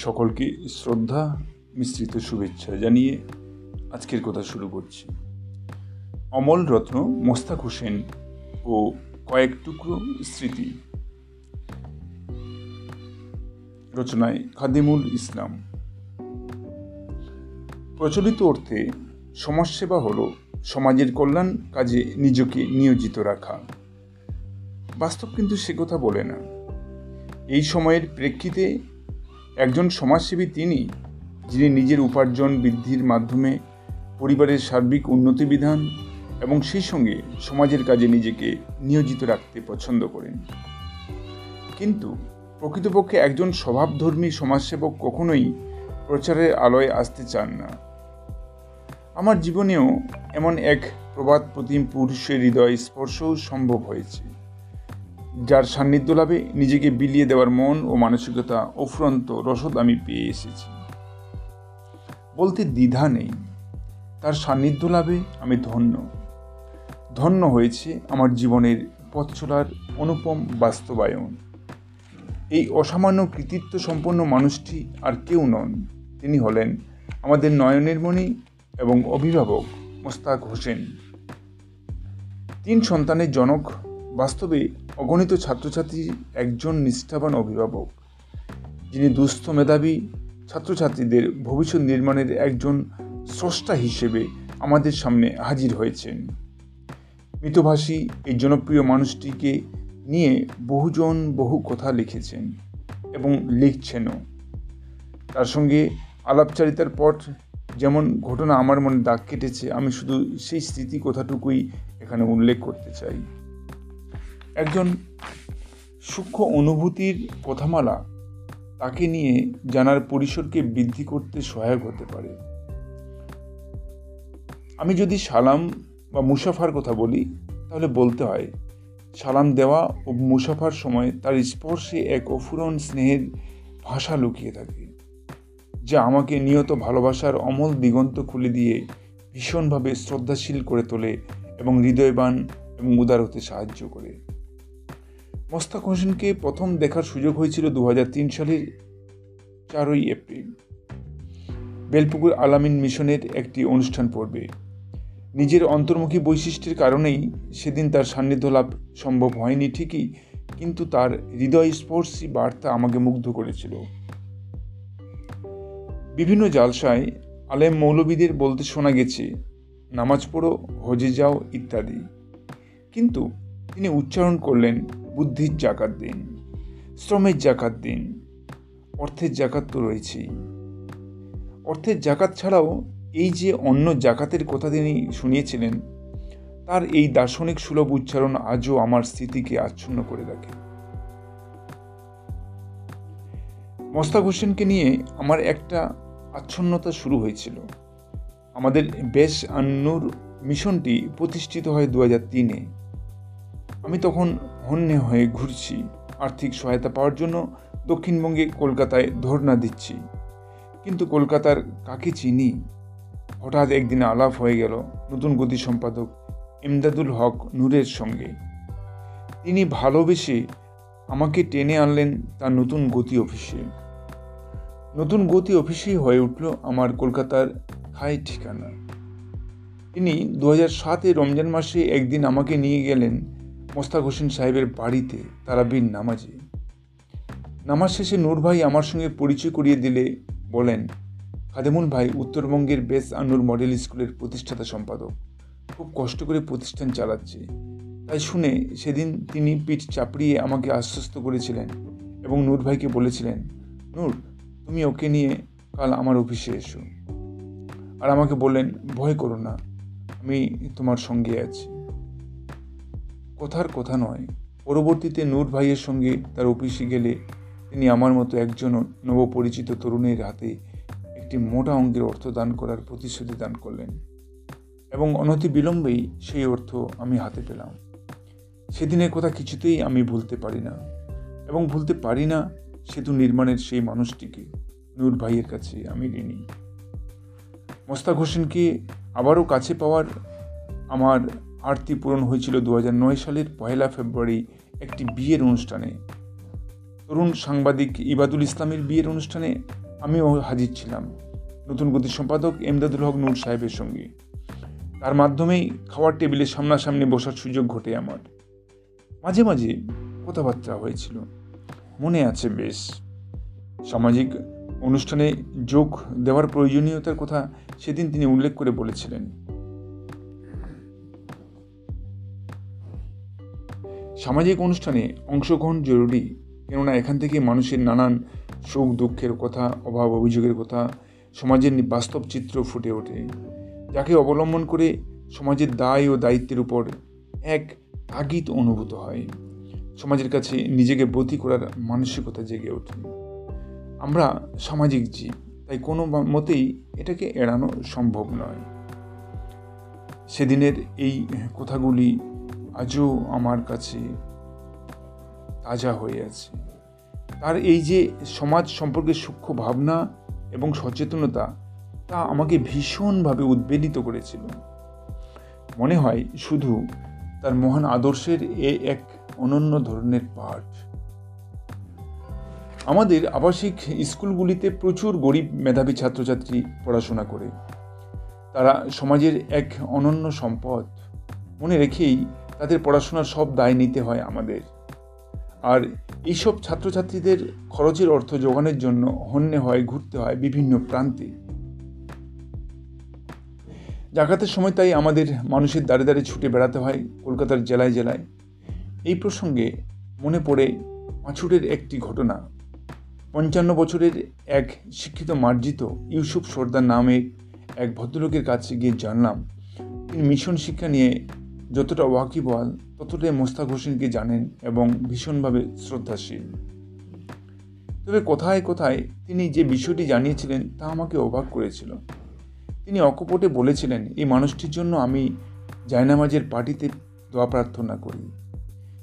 সকলকে শ্রদ্ধা, মিশ্রিত শুভেচ্ছা জানিয়ে আজকের কথা শুরু করছি। অমল রত্ন, মোস্তাক হোসেন ও কয়েক টুকরো স্মৃতি। রচনায় খাদিমুল ইসলাম। প্রচলিত অর্থে সমাজসেবা হল সমাজের কল্যাণ কাজে নিজেকে নিয়োজিত রাখা। বাস্তব কিন্তু সে কথা বলে না। এই সময়ের প্রেক্ষিতে একজন সমাজসেবী তিনি, যিনি নিজের উপার্জন বৃদ্ধির মাধ্যমে পরিবারের সার্বিক উন্নতি বিধান এবং সেই সঙ্গে সমাজের কাজে নিজেকে নিয়োজিত রাখতে পছন্দ করেন। কিন্তু প্রকৃতপক্ষে একজন স্বভাবধর্মী সমাজসেবক কখনোই প্রচারের আলোয় আসতে চান না। আমার জীবনেও এমন এক প্রবাদ প্রতিম পুরুষের হৃদয় স্পর্শও সম্ভব হয়েছে। যার সান্নিধ্য লাভে নিজেকে বিলিয়ে দেওয়ার মন ও মানসিকতা অফুরন্ত রসদ আমি পেয়ে এসেছি। বলতে দ্বিধা নেই। তার সান্নিধ্য লাভে আমি ধন্য। ধন্য হয়েছে আমার জীবনের পথ চলার অনুপম বাস্তবায়ন। এই অসামান্য কৃতিত্ব সম্পন্ন মানুষটি আর কেউ নন। তিনি হলেন আমাদের নয়নের মণি এবং অভিভাবক মোস্তাক হোসেন। তিন সন্তানের জনক বাস্তবে অগণিত ছাত্রছাত্রী একজন নিষ্ঠাবান অভিভাবক, যিনি দুস্থ মেধাবী ছাত্রছাত্রীদের ভবিষ্যৎ নির্মাণের একজন স্রষ্টা হিসেবে আমাদের সামনে হাজির হয়েছেন। মৃতভাষী এই জনপ্রিয় মানুষটিকে নিয়ে বহুজন বহু কথা লিখেছেন এবং লিখছেনও। তার সঙ্গে আলাপচারিতার পর যেমন ঘটনা আমার মনে দাগ কেটেছে, আমি শুধু সেই স্মৃতি কথাটুকুই এখানে উল্লেখ করতে চাই। একজন সূক্ষ্ম অনুভূতির কথামালা তাকে নিয়ে জানার পরিসরকে বৃদ্ধি করতে সহায়ক হতে পারে। আমি যদি সালাম বা মুসাফার কথা বলি, তাহলে বলতে হয়, সালাম দেওয়া ও মুসাফার সময় তার স্পর্শে এক অফুরন স্নেহের ভাষা লুকিয়ে থাকে, যা আমাকে নিয়ত ভালোবাসার অমল দিগন্ত খুলে দিয়ে ভীষণভাবে শ্রদ্ধাশীল করে তোলে এবং হৃদয়বান এবং উদার হতে সাহায্য করে। মোস্তাক হোসেনকে প্রথম দেখার সুযোগ হয়েছিল দু হাজার তিন সালের চারই এপ্রিল। বেলপুকুর আলামিন মিশনের একটি অনুষ্ঠান পর্বে। নিজের অন্তর্মুখী বৈশিষ্ট্যের কারণেই সেদিন তার সান্নিধ্য লাভ সম্ভব হয়নি ঠিকই, কিন্তু তার হৃদয়স্পর্শী বার্তা আমাকে মুগ্ধ করেছিল। বিভিন্ন জালসায় আলেম মৌলবীদের বলতে শোনা গেছে, নামাজ পড়ো, হজে যাও ইত্যাদি। কিন্তু তিনি উচ্চারণ করলেন বুদ্ধির জাকাত দিন, শ্রমের জাকাত দিন, অর্থের জাকাত তো রয়েছেই। অর্থের জাকাত ছাড়াও এই যে অন্য জাকাতের কথা তিনি শুনিয়েছিলেন, তার এই দার্শনিক সুলভ উচ্চারণ আজও আমার স্মৃতিকে আচ্ছন্ন করে রাখে। মোস্তাক হোসেনকে নিয়ে আমার একটা আচ্ছন্নতা শুরু হয়েছিল। আমাদের বেশ আন্নুর মিশনটি প্রতিষ্ঠিত হয় দু হাজার তিনে। আমি তখন হন্যে হয়ে ঘুরছি। আর্থিক সহায়তা পাওয়ার জন্য দক্ষিণবঙ্গে কলকাতায় ধর্না দিচ্ছি। কিন্তু কলকাতার কাকে চিনি? হঠাৎ একদিন আলাপ হয়ে গেল নতুন গতি সম্পাদক ইমদাদুল হক নূরের সঙ্গে। তিনি ভালোবেসে আমাকে টেনে আনলেন তার নতুন গতি অফিসে। নতুন গতি অফিসেই হয়ে উঠল আমার কলকাতার খাই ঠিকানা। তিনি দু হাজার সাতে রমজান মাসে একদিন আমাকে নিয়ে গেলেন মোস্তাক হোসেন সাহেবের বাড়িতে তারাবির নামাজে। নামাজ শেষে নূর ভাই আমার সঙ্গে পরিচয় করিয়ে দিলে বলেন, খাদেমুল ভাই উত্তরবঙ্গের বেস আনুর মডেল স্কুলের প্রতিষ্ঠাতা সম্পাদক। খুব কষ্ট করে প্রতিষ্ঠান চালাচ্ছে। তাই শুনে সেদিন তিনি পিঠ চাপড়িয়ে আমাকে আশ্বস্ত করেছিলেন এবং নূর ভাইকে বলেছিলেন, নূর, তুমি ওকে নিয়ে কাল আমার অফিসে এসো। আর আমাকে বললেন, ভয় করো না, আমি তোমার সঙ্গে আছি। কথার কথা নয়। পরবর্তীতে নূর ভাইয়ের সঙ্গে তার অফিসে গেলে তিনি আমার মতো একজন নবপরিচিত তরুণের হাতে একটি মোটা অঙ্কের অর্থ দান করার প্রতিশ্রুতি দান করলেন এবং অনতি বিলম্বেই সেই অর্থ আমি হাতে পেলাম। সেদিনের কথা কিছুতেই আমি ভুলতে পারি না এবং ভুলতে পারি না সেতু নির্মাণের সেই মানুষটিকে নূর ভাইয়ের কাছে আমি ঋণী। মোস্তাক হোসেনকে আবারও কাছে পাওয়ার আমার আরতি পূরণ হয়েছিল দু সালের পয়লা ফেব্রুয়ারি একটি বিয়ের অনুষ্ঠানে। তরুণ সাংবাদিক ইবাদুল ইসলামের বিয়ের অনুষ্ঠানে আমিও হাজির ছিলাম। নতুন গতি সম্পাদক এমদাদুল হক নূর সাহেবের সঙ্গে। তার মাধ্যমেই খাওয়ার টেবিলে সামনাসামনি বসার সুযোগ ঘটে আমার। মাঝে মাঝে কথাবার্তা হয়েছিল। মনে আছে বেশ। সামাজিক অনুষ্ঠানে যোগ দেওয়ার প্রয়োজনীয়তার কথা সেদিন তিনি উল্লেখ করে বলেছিলেন। সামাজিক অনুষ্ঠানে অংশগ্রহণ জরুরি, কেননা এখান থেকে মানুষের নানান সুখ, দুঃখের কথা, অভাব, অভিযোগের কথা সমাজের বাস্তব চিত্র ফুটে ওঠে, যাকে অবলম্বন করে সমাজের দায় ও দায়িত্বের উপর এক তাগিদ অনুভূত হয়। সমাজের কাছে নিজেকে বতি করার মানসিকতা জেগে ওঠে। আমরা সামাজিক জীব, তাই কোনো মতেই এটাকে এড়ানো সম্ভব নয়। সেদিনের এই কথাগুলি আজও আমার কাছে তাজা হয়ে আছে। তার এই যে সমাজ সম্পর্কে সূক্ষ্ম ভাবনা এবং সচেতনতা, তা আমাকে ভীষণভাবে উদ্বেলিত করেছিল। মনে হয় শুধু তার মহান আদর্শের এ এক অনন্য ধরনের পাঠ। আমাদের আবাসিক স্কুলগুলিতে প্রচুর গরিব মেধাবী ছাত্রছাত্রী পড়াশোনা করে। তারা সমাজের এক অনন্য সম্পদ মনে রেখেই তাদের পড়াশোনার সব দায় নিতে হয় আমাদের। আর এইসব ছাত্রছাত্রীদের খরচের অর্থ যোগানের জন্য হন্যে হয়, ঘুরতে হয় বিভিন্ন প্রান্তে। জাকাতের সময় তাই আমাদের মানুষের দাঁড়ে দাঁড়িয়ে ছুটে বেড়াতে হয় কলকাতার জেলায় জেলায়। এই প্রসঙ্গে মনে পড়ে পাঁচুরের একটি ঘটনা। পঞ্চান্ন বছরের এক শিক্ষিত মার্জিত ইউসুফ সর্দার নামে এক ভদ্রলোকের কাছে গিয়ে জানলাম, তিনি মিশন শিক্ষা নিয়ে যতটা ওয়াকিবল ততটাই মোস্তাক হোসেনকে জানেন এবং ভীষণভাবে শ্রদ্ধাশীল। তবে কোথায় কোথায় তিনি যে বিষয়টি জানিয়েছিলেন তা আমাকে অবাক করেছিল। তিনি অকপটে বলেছিলেন, এই মানুষটির জন্য আমি জায়নামাজের পার্টিতে দোয়া প্রার্থনা করি।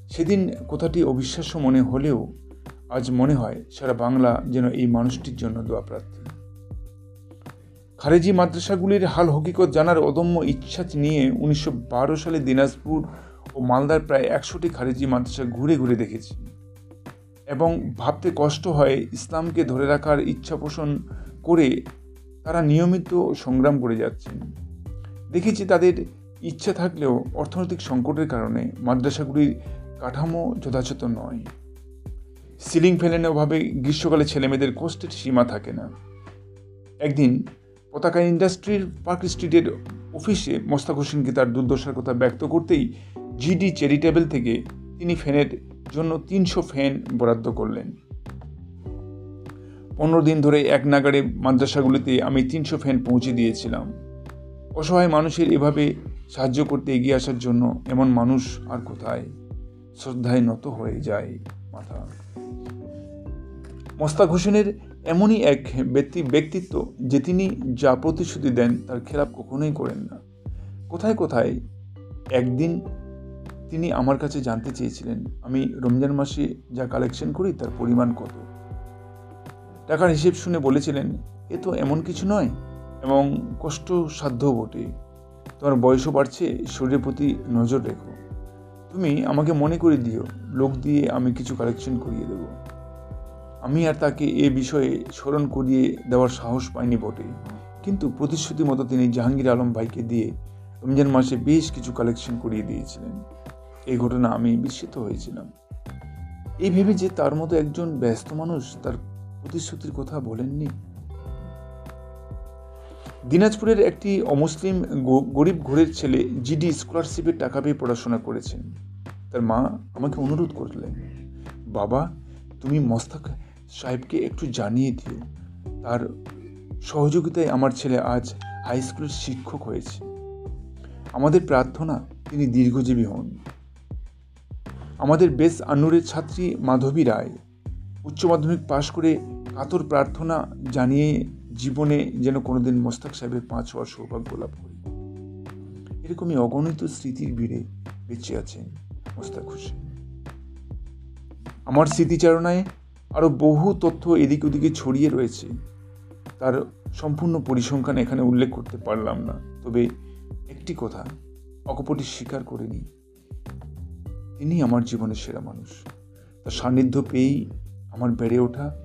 সেদিন কথাটি অবিশ্বাস্য মনে হলেও আজ মনে হয় সারা বাংলা যেন এই মানুষটির জন্য দোয়া প্রার্থী খারেজি মাদ্রাসাগুলির হাল হকিকত জানার অদম্য ইচ্ছা নিয়ে উনিশশো বারো সালে দিনাজপুর ও মালদার প্রায় একশোটি খারেজি মাদ্রাসা ঘুরে ঘুরে দেখেছি এবং ভাবতে কষ্ট হয় ইসলামকে ধরে রাখার ইচ্ছা পোষণ করে তারা নিয়মিত সংগ্রাম করে যাচ্ছেন। দেখেছি তাদের ইচ্ছা থাকলেও অর্থনৈতিক সংকটের কারণে মাদ্রাসাগুলির কাঠামো যথাযথ নয়। সিলিং ফ্যানের অভাবে গ্রীষ্মকালে ছেলেমেয়েদের কষ্টের সীমা থাকে না। একদিন পতাকা ইন্ডাস্ট্রির পার্ক স্ট্রিটের অফিসে মোস্তাক হোসেনকে তার দুর্দশার কথা ব্যক্ত করতেই জিডি চ্যারিটেবল থেকে তিনি ফ্যানের জন্য তিনশো ফ্যান বরাদ্দ করলেন। পনেরো দিন ধরে এক নাগারে মাদ্রাসাগুলিতে আমি তিনশো ফ্যান পৌঁছে দিয়েছিলাম। অসহায় মানুষের এভাবে সাহায্য করতে এগিয়ে আসার জন্য এমন মানুষ আর কোথায়? শ্রদ্ধায় নত হয়ে যায় মাথা। মোস্তাক হোসেনের এমনই এক ব্যক্তি, ব্যক্তিত্ব যে তিনি যা প্রতিশ্রুতি দেন তার খেলাপ কখনোই করেন না। কোথায় কোথায় একদিন তিনি আমার কাছে জানতে চেয়েছিলেন, আমি রমজান মাসে যা কালেকশন করি তার পরিমাণ কত? টাকার হিসেব শুনে বলেছিলেন, এ তো এমন কিছু নয় এবং কষ্টসাধ্য বটে। তোমার বয়সও বাড়ছে, শরীরের প্রতি নজর রেখো। তুমি আমাকে মনে করে দিও, লোক দিয়ে আমি কিছু কালেকশন করিয়ে দেব। আমি আর তাকে এ বিষয়ে স্মরণ করিয়ে দেওয়ার সাহস পাইনি বটে কিন্তু প্রতিশ্রুতি মতো তিনি জাহাঙ্গীর আলম ভাইকে দিয়ে রমজান মাসে বেশ কিছু কালেকশন করিয়ে দিয়েছিলেন। এই ঘটনা আমি বিস্মিত হয়েছিলাম। এই ভেবে যে তার মতো একজন ব্যস্ত মানুষ তার প্রতিশ্রুতির কথা বলেননি? দিনাজপুরের একটি অমুসলিম গরিব ঘোরের ছেলে জিডি স্কলারশিপের টাকা পেয়ে পড়াশোনা করেছেন। তার মা আমাকে অনুরোধ করলেন, বাবা, তুমি মস্তাক সাহেবকে একটু জানিয়ে দিও। তার সহযোগিতায় আমার ছেলে আজ হাই স্কুলের শিক্ষক হয়েছে। আমাদের প্রার্থনা, তিনি দীর্ঘজীবী হন। আমাদের বেস আন্নুরের ছাত্রী মাধবী রায়, উচ্চ মাধ্যমিক পাশ করে কাতর প্রার্থনা জানিয়ে জীবনে যেন কোনোদিন মোস্তাক সাহেবের পাঁচ হওয়ার সৌভাগ্য লাভ করি। এরকমই অগণিত স্মৃতির ভিড়ে বেঁচে আছেন মোস্তাক হোসেন। আমার স্মৃতিচারণায় আরও বহু তথ্য এদিক ওদিকে ছড়িয়ে রয়েছে। তার সম্পূর্ণ পরিসংখ্যান এখানে উল্লেখ করতে পারলাম না। তবে একটি কথা অকপটি স্বীকার করে নিই। তিনি আমার জীবনের সেরা মানুষ। তার সান্নিধ্য পেয়েই আমার বেড়ে ওঠা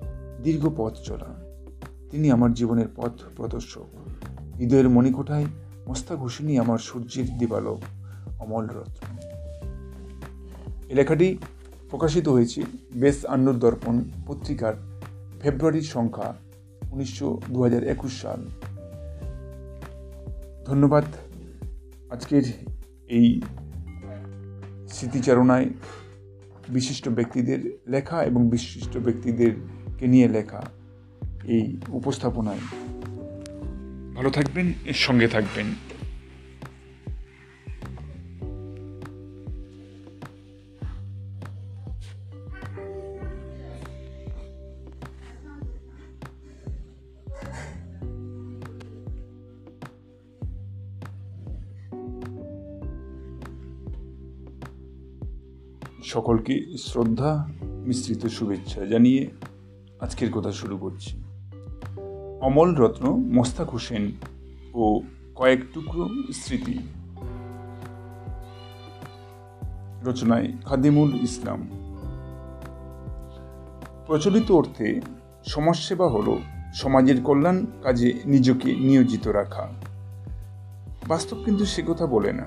দীর্ঘ পথ চলা। তিনি আমার জীবনের পথ প্রদর্শক। হৃদয়ের মণিকোঠায় মোস্তাক হোসেনই আমার সূর্যের দিবালোক অমল রত্ন। এ লেখাটি প্রকাশিত হয়েছে বেস আন্নুর দর্পণ পত্রিকার ফেব্রুয়ারির সংখ্যা উনিশশো দু সাল। ধন্যবাদ আজকের এই স্মৃতিচারণায় বিশিষ্ট ব্যক্তিদের লেখা এবং বিশিষ্ট ব্যক্তিদেরকে নিয়ে লেখা এই উপস্থাপনায়। ভালো থাকবেন, এর সঙ্গে থাকবেন। সকলকে শ্রদ্ধা মিশ্রিত শুভেচ্ছা জানিয়ে আজকের কথা শুরু করছি। অমল রত্ন, মোস্তাক হোসেন ও কয়েক টুকরো স্মৃতি। রচনায় খাদিমুল ইসলাম। প্রচলিত অর্থে সমাজসেবা হল সমাজের কল্যাণ কাজে নিজেকে নিয়োজিত রাখা। বাস্তব কিন্তু সে কথা বলে না।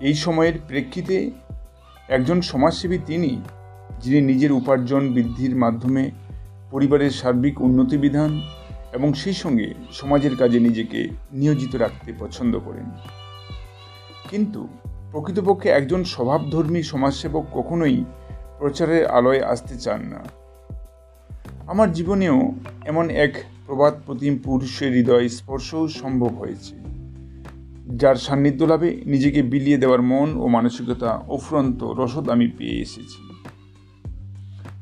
এই সময়ের প্রেক্ষিতে একজন সমাজসেবী তিনি, যিনি নিজের উপার্জন বৃদ্ধির মাধ্যমে পরিবারের সার্বিক উন্নতি বিধান এবং সেই সঙ্গে সমাজের কাজে নিজেকে নিয়োজিত রাখতে পছন্দ করেন। কিন্তু প্রকৃতপক্ষে একজন স্বভাবধর্মী সমাজসেবক কখনোই প্রচারের আলোয় আসতে চান না। আমার জীবনেও এমন এক প্রবাদ প্রতিম পুরুষের হৃদয় স্পর্শও সম্ভব হয়েছে। যার সান্নিধ্য লাভে নিজেকে বিলিয়ে দেওয়ার মন ও মানসিকতা অফুরন্ত রসদ আমি পেয়ে এসেছি।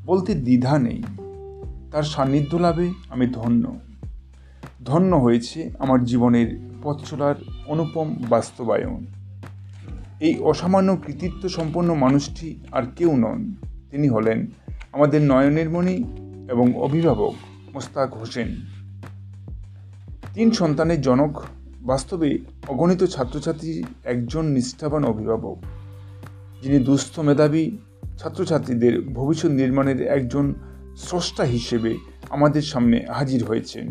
বলতে দ্বিধা নেই। তার সান্নিধ্য লাভে আমি ধন্য। ধন্য হয়েছে আমার জীবনের পথ চলার অনুপম বাস্তবায়ন। এই অসামান্য কৃতিত্ব সম্পন্ন মানুষটি আর কেউ নন। তিনি হলেন আমাদের নয়নের মণি এবং অভিভাবক মোস্তাক হোসেন। তিন সন্তানের জনক বাস্তবে অগণিত ছাত্রছাত্রী একজন নিষ্ঠাবান অভিভাবক, যিনি দুস্থ মেধাবী ছাত্রছাত্রীদের ভবিষ্যৎ নির্মাণের একজন স্রষ্টা হিসেবে আমাদের সামনে হাজির হয়েছেন।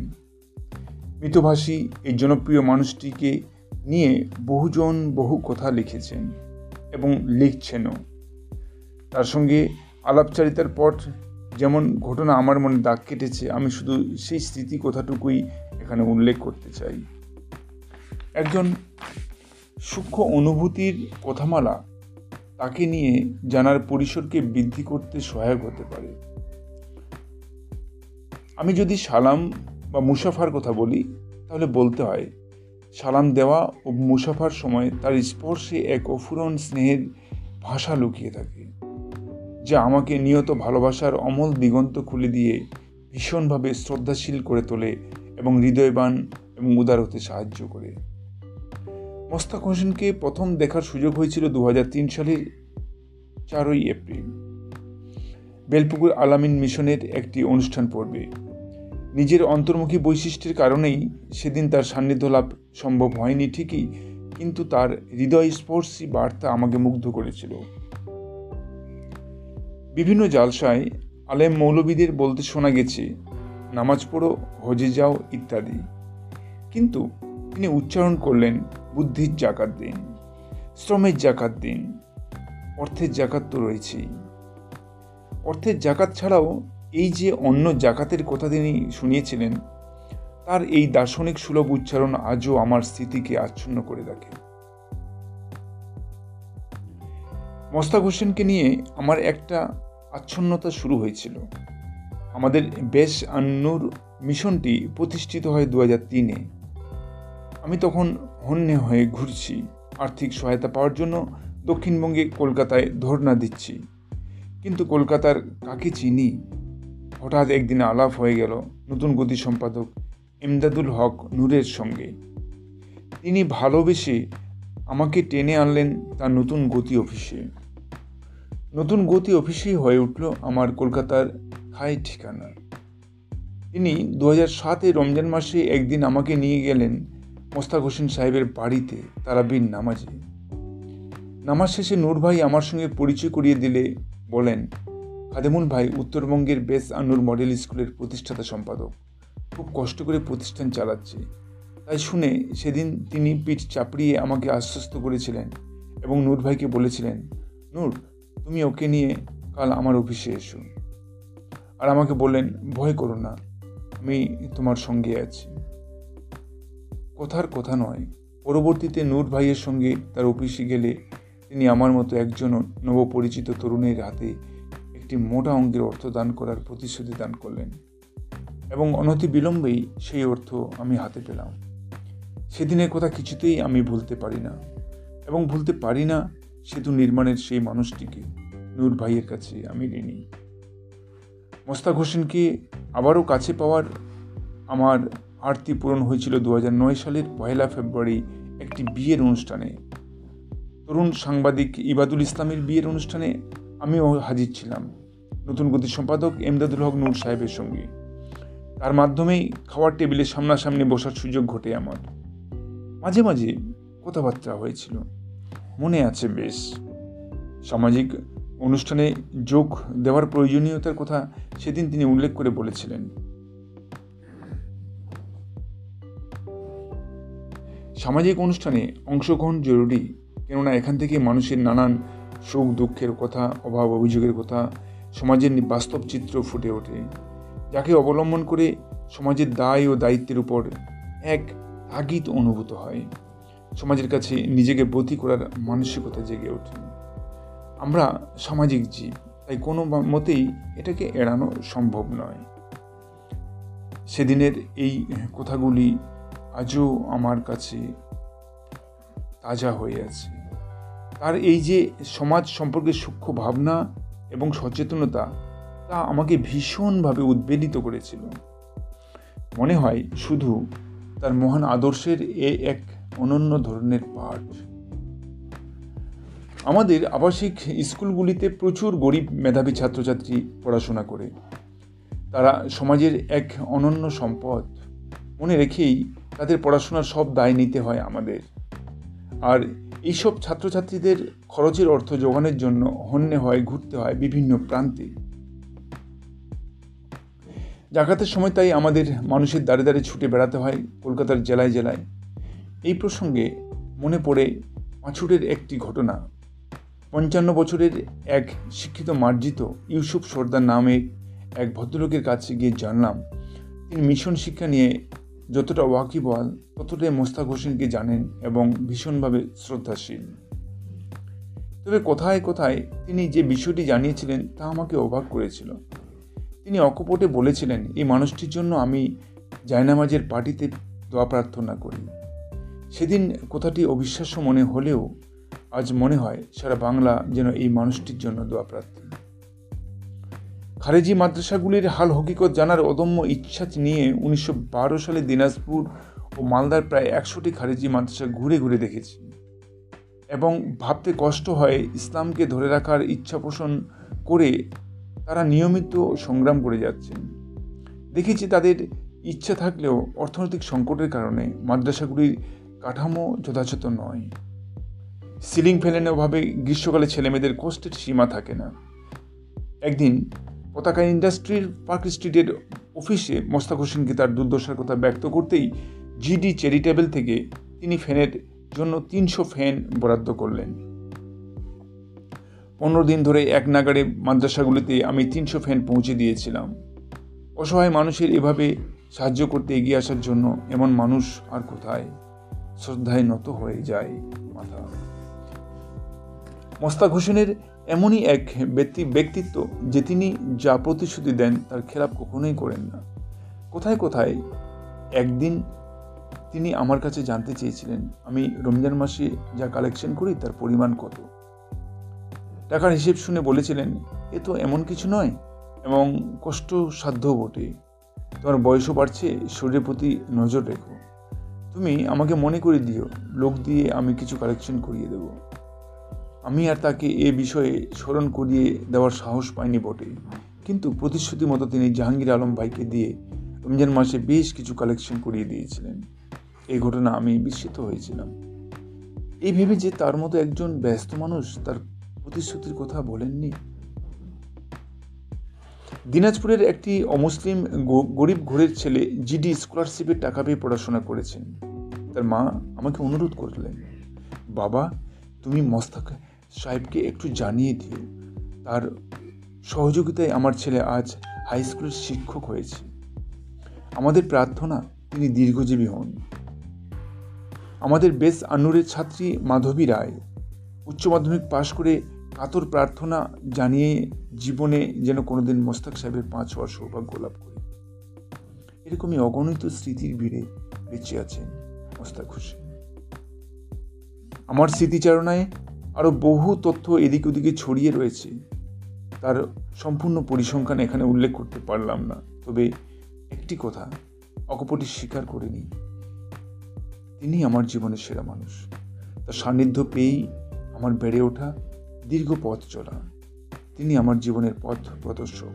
মৃতভাষী এই জনপ্রিয় মানুষটিকে নিয়ে বহুজন বহু কথা লিখেছেন এবং লিখছেনও। তার সঙ্গে আলাপচারিতার পর যেমন ঘটনা আমার মনে দাগ কেটেছে, আমি শুধু সেই স্মৃতি কথাটুকুই এখানে উল্লেখ করতে চাই। একজন সূক্ষ্ম অনুভূতির কথামালা তাকে নিয়ে জানার পরিসরকে বৃদ্ধি করতে সহায়ক হতে পারে। আমি যদি সালাম বা মুসাফার কথা বলি, তাহলে বলতে হয়, সালাম দেওয়া ও মুসাফার সময় তার স্পর্শে এক অফুরন স্নেহের ভাষা লুকিয়ে থাকে, যা আমাকে নিয়ত ভালোবাসার অমল দিগন্ত খুলে দিয়ে ভীষণভাবে শ্রদ্ধাশীল করে তোলে এবং হৃদয়বান এবং উদার হতে সাহায্য করে। মোস্তাক হোসেনকে প্রথম দেখার সুযোগ হয়েছিল দু সালের চারই এপ্রিল। বেলপুকুর আলামিন মিশনের একটি অনুষ্ঠান পর্বে। নিজের অন্তর্মুখী বৈশিষ্ট্যের কারণেই সেদিন তার সান্নিধ্য লাভ সম্ভব হয়নি ঠিকই, কিন্তু তার হৃদয়স্পর্শী বার্তা আমাকে মুগ্ধ করেছিল। বিভিন্ন জালসায় আলেম মৌলবীদের বলতে শোনা গেছে, নামাজ পড়ো, হজে যাও ইত্যাদি। কিন্তু তিনি উচ্চারণ করলেন বুদ্ধির জাকাত দিন, শ্রমের জাকাত দিন, অর্থের জাকাত তো রয়েছেই। অর্থের জাকাত ছাড়াও এই যে অন্য জাকাতের কথা তিনি শুনিয়েছিলেন, তার এই দার্শনিক সুলভ উচ্চারণ আজও আমার স্মৃতিকে আচ্ছন্ন করে রাখে মস্তাক হোসেনকে নিয়ে আমার একটা আচ্ছন্নতা শুরু হয়েছিল। আমাদের বেশ আন্নুর মিশনটি প্রতিষ্ঠিত হয় দু হাজার তিনে। আমি তখন হন্যে হয়ে ঘুরছি। আর্থিক সহায়তা পাওয়ার জন্য দক্ষিণবঙ্গে কলকাতায় ধর্না দিচ্ছি। কিন্তু কলকাতার কাকে চিনি? হঠাৎ একদিন আলাপ হয়ে গেল নতুন গতি সম্পাদক এমদাদুল হক নূরের সঙ্গে। তিনি ভালোবেসে আমাকে টেনে আনলেন তার নতুন গতি অফিসে। নতুন গতি অফিসেই হয়ে উঠল আমার কলকাতার খায় ঠিকানা। তিনি দু হাজার সাতে রমজান মাসে একদিন আমাকে নিয়ে গেলেন মোস্তাক হোসেন সাহেবের বাড়িতে তারাবির নামাজে। নামাজ শেষে নূর ভাই আমার সঙ্গে পরিচয় করিয়ে দিলে বলেন খাদেমুল ভাই উত্তরবঙ্গের বেস আনুর মডেল স্কুলের প্রতিষ্ঠাতা সম্পাদক। খুব কষ্ট করে প্রতিষ্ঠান চালাচ্ছে। তাই শুনে সেদিন তিনি পিঠ চাপড়িয়ে আমাকে আশ্বস্ত করেছিলেন এবং নূর ভাইকে বলেছিলেন, নূর, তুমি ওকে নিয়ে কাল আমার অফিসে এসো। আর আমাকে বললেন, ভয় করো না, আমি তোমার সঙ্গে আছি। কথার কথা নয়। পরবর্তীতে নূর ভাইয়ের সঙ্গে তার অফিসে গেলে তিনি আমার মতো একজন নবপরিচিত তরুণের হাতে একটি মোটা অঙ্কের অর্থ দান করার প্রতিশ্রুতি দান করলেন এবং অনতি বিলম্বেই সেই অর্থ আমি হাতে পেলাম। সেদিনের কথা কিছুতেই আমি ভুলতে পারি না এবং ভুলতে পারি না সেতু নির্মাণের সেই মানুষটিকে নূর ভাইয়ের কাছে আমি ঋণী। মোস্তাক হোসেনকে আবারও কাছে পাওয়ার আমার আরতি পূরণ হয়েছিল দু সালের পয়লা ফেব্রুয়ারি একটি বিয়ের অনুষ্ঠানে। তরুণ সাংবাদিক ইবাদুল ইসলামের বিয়ের অনুষ্ঠানে আমিও হাজির ছিলাম। নতুন গতি সম্পাদক এমদাদুল হক নূর সাহেবের সঙ্গে। তার মাধ্যমেই খাওয়ার টেবিলে সামনাসামনি বসার সুযোগ ঘটে আমার। মাঝে মাঝে কথাবার্তা হয়েছিল। মনে আছে বেশ। সামাজিক অনুষ্ঠানে যোগ দেওয়ার প্রয়োজনীয়তার কথা সেদিন তিনি উল্লেখ করে বলেছিলেন। সামাজিক অনুষ্ঠানে অংশগ্রহণ জরুরি কেননা এখান থেকে মানুষের নানান সুখ দুঃখের কথা, অভাব অভিযোগের কথা সমাজের বাস্তব চিত্র ফুটে ওঠে, যাকে অবলম্বন করে সমাজের দায় ও দায়িত্বের উপর এক তাগিদ অনুভূত হয়। সমাজের কাছে নিজেকে ব্রতী করার মানসিকতা জেগে ওঠে। আমরা সামাজিক জীব, তাই কোনো মতেই এটাকে এড়ানো সম্ভব নয়। সেদিনের এই কথাগুলি আজও আমার কাছে তাজা হয়ে আছে। তার এই যে সমাজ সম্পর্কে সূক্ষ্ম ভাবনা এবং সচেতনতা, তা আমাকে ভীষণভাবে উদ্বেলিত করেছিল। মনে হয় শুধু তার মহান আদর্শের এ এক অনন্য ধরনের পাঠ। আমাদের আবাসিক স্কুলগুলিতে প্রচুর গরিব মেধাবী ছাত্রছাত্রী পড়াশোনা করে। তারা সমাজের এক অনন্য সম্পদ মনে রেখেই তাদের পড়াশোনার সব দায় নিতে হয় আমাদের। আর এইসব ছাত্রছাত্রীদের খরচের অর্থ যোগানের জন্য হন্যে হয়, ঘুরতে হয় বিভিন্ন প্রান্তে। জাকাতের সময় তাই আমাদের মানুষের দাঁড়ে দাঁড়িয়ে ছুটে বেড়াতে হয় কলকাতার জেলায় জেলায়। এই প্রসঙ্গে মনে পড়ে পাঁচুরের একটি ঘটনা। পঞ্চান্ন বছরের এক শিক্ষিত মার্জিত ইউসুফ সর্দার নামে এক ভদ্রলোকের কাছে গিয়ে জানলাম, তিনি মিশন শিক্ষা নিয়ে যতটা ওয়াকিবল ততটাই মোস্তাক হোসেনকে জানেন এবং ভীষণভাবে শ্রদ্ধাশীল। তবে কোথায় কোথায় তিনি যে বিষয়টি জানিয়েছিলেন তা আমাকে অবাক করেছিল। তিনি অকপটে বলেছিলেন, এই মানুষটির জন্য আমি জায়নামাজের পার্টিতে দোয়া প্রার্থনা করি। সেদিন কথাটি অবিশ্বাস্য মনে হলেও আজ মনে হয় সারা বাংলা যেন এই মানুষটির জন্য দোয়া প্রার্থী। খারেজি মাদ্রাসাগুলির হাল হকিকত জানার অদম্য ইচ্ছা নিয়ে উনিশশো বারো সালে দিনাজপুর ও মালদার প্রায় একশোটি খারেজি মাদ্রাসা ঘুরে ঘুরে দেখেছি এবং ভাবতে কষ্ট হয় ইসলামকে ধরে রাখার ইচ্ছা পোষণ করে তারা নিয়মিত সংগ্রাম করে যাচ্ছেন। দেখেছি তাদের ইচ্ছা থাকলেও অর্থনৈতিক সংকটের কারণে মাদ্রাসাগুলির কাঠামো যথাযথ নয়। সিলিং ফ্যানের অভাবে গ্রীষ্মকালে ছেলেমেয়েদের কষ্টের সীমা থাকে না। একদিন পতাকা ইন্ডাস্ট্রির পার্ক স্ট্রিটের অফিসে মোস্তাক হোসেনকে তার দুর্দশার কথা ব্যক্ত করতেই জিডি চ্যারিটেবল থেকে তিনি ফ্যানের জন্য তিনশো ফ্যান বরাদ্দ করলেন। পনেরো দিন ধরে এক নাগাড়ে মাদ্রাসাগুলিতে আমি তিনশো ফ্যান পৌঁছে দিয়েছিলাম। অসহায় মানুষের এভাবে সাহায্য করতে এগিয়ে আসার জন্য এমন মানুষ আর কোথায়? শ্রদ্ধায় নত হয়ে যায় মাথা। মোস্তাক হোসেনের এমনই এক ব্যক্তি, ব্যক্তিত্ব যে তিনি যা প্রতিশ্রুতি দেন তার খেলাপ কখনোই করেন না। কোথায় কোথায় একদিন তিনি আমার কাছে জানতে চেয়েছিলেন, আমি রমজান মাসে যা কালেকশন করি তার পরিমাণ কত? টাকার হিসেব শুনে বলেছিলেন, এ তো এমন কিছু নয় এবং কষ্টসাধ্য বটে। তোমার বয়সও বাড়ছে, শরীরের প্রতি নজর রেখো। তুমি আমাকে মনে করে দিও, লোক দিয়ে আমি কিছু কালেকশন করিয়ে দেব। আমি আর তাকে এ বিষয়ে স্মরণ করিয়ে দেওয়ার সাহস পাইনি বটে। কিন্তু প্রতিশ্রুতি মতো তিনি জাহাঙ্গীর আলম ভাইকে দিয়ে রমজান মাসে বেশ কিছু কালেকশন করিয়ে দিয়েছিলেন। এই ঘটনা আমি বিস্মিত হয়েছিলাম। এই ভেবে যে তার মতো একজন ব্যস্ত মানুষ তার প্রতিশ্রুতির কথা বলেননি? দিনাজপুরের একটি অমুসলিম গরিব ঘরের ছেলে জিডি স্কলারশিপের টাকা পেয়ে পড়াশোনা করেছেন। তার মা আমাকে অনুরোধ করলেন, বাবা, তুমি মস্তাক সাহেবকে একটু জানিয়ে দিও। তার সহযোগিতায় আমার ছেলে আজ হাই স্কুলের শিক্ষক হয়েছে। আমাদের প্রার্থনা, তিনি দীর্ঘজীবী হন। আমাদের বেশ আন্নুরের ছাত্রী মাধবী রায় উচ্চ মাধ্যমিক পাশ করে কাতর প্রার্থনা জানিয়ে জীবনে যেন কোনোদিন মোস্তাক সাহেবের পাঁচ হওয়ার সৌভাগ্য লাভ করি এরকমই অগণিত স্মৃতির ভিড়ে বেঁচে আছেন মোস্তাক হোসেন। আমার স্মৃতিচারণায় আরও বহু তথ্য এদিক ওদিকে ছড়িয়ে রয়েছে। তার সম্পূর্ণ পরিসংখ্যান এখানে উল্লেখ করতে পারলাম না। তবে একটি কথা অকপটি স্বীকার করিনি তিনি আমার জীবনের সেরা মানুষ। তার সান্নিধ্য পেয়েই আমার বেড়ে ওঠা দীর্ঘ পথ চলা। তিনি আমার জীবনের পথ প্রদর্শক।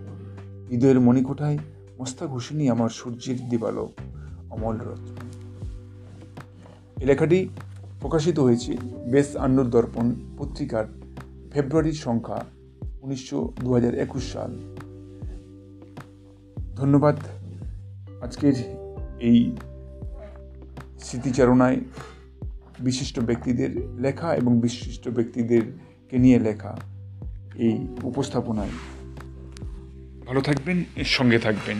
হৃদয়ের মণিকোঠায় মোস্তাক হোসেনই আমার সূর্যের দিবালক অমল রত্ন। এ লেখাটি প্রকাশিত হয়েছে বেস আন্নুর দর্পণ পত্রিকার ফেব্রুয়ারির সংখ্যা উনিশশো দু একুশ সাল। ধন্যবাদ আজকের এই স্মৃতিচারণায় বিশিষ্ট ব্যক্তিদের লেখা এবং বিশিষ্ট ব্যক্তিদেরকে নিয়ে লেখা এই উপস্থাপনায়। ভালো থাকবেন, এর সঙ্গে থাকবেন।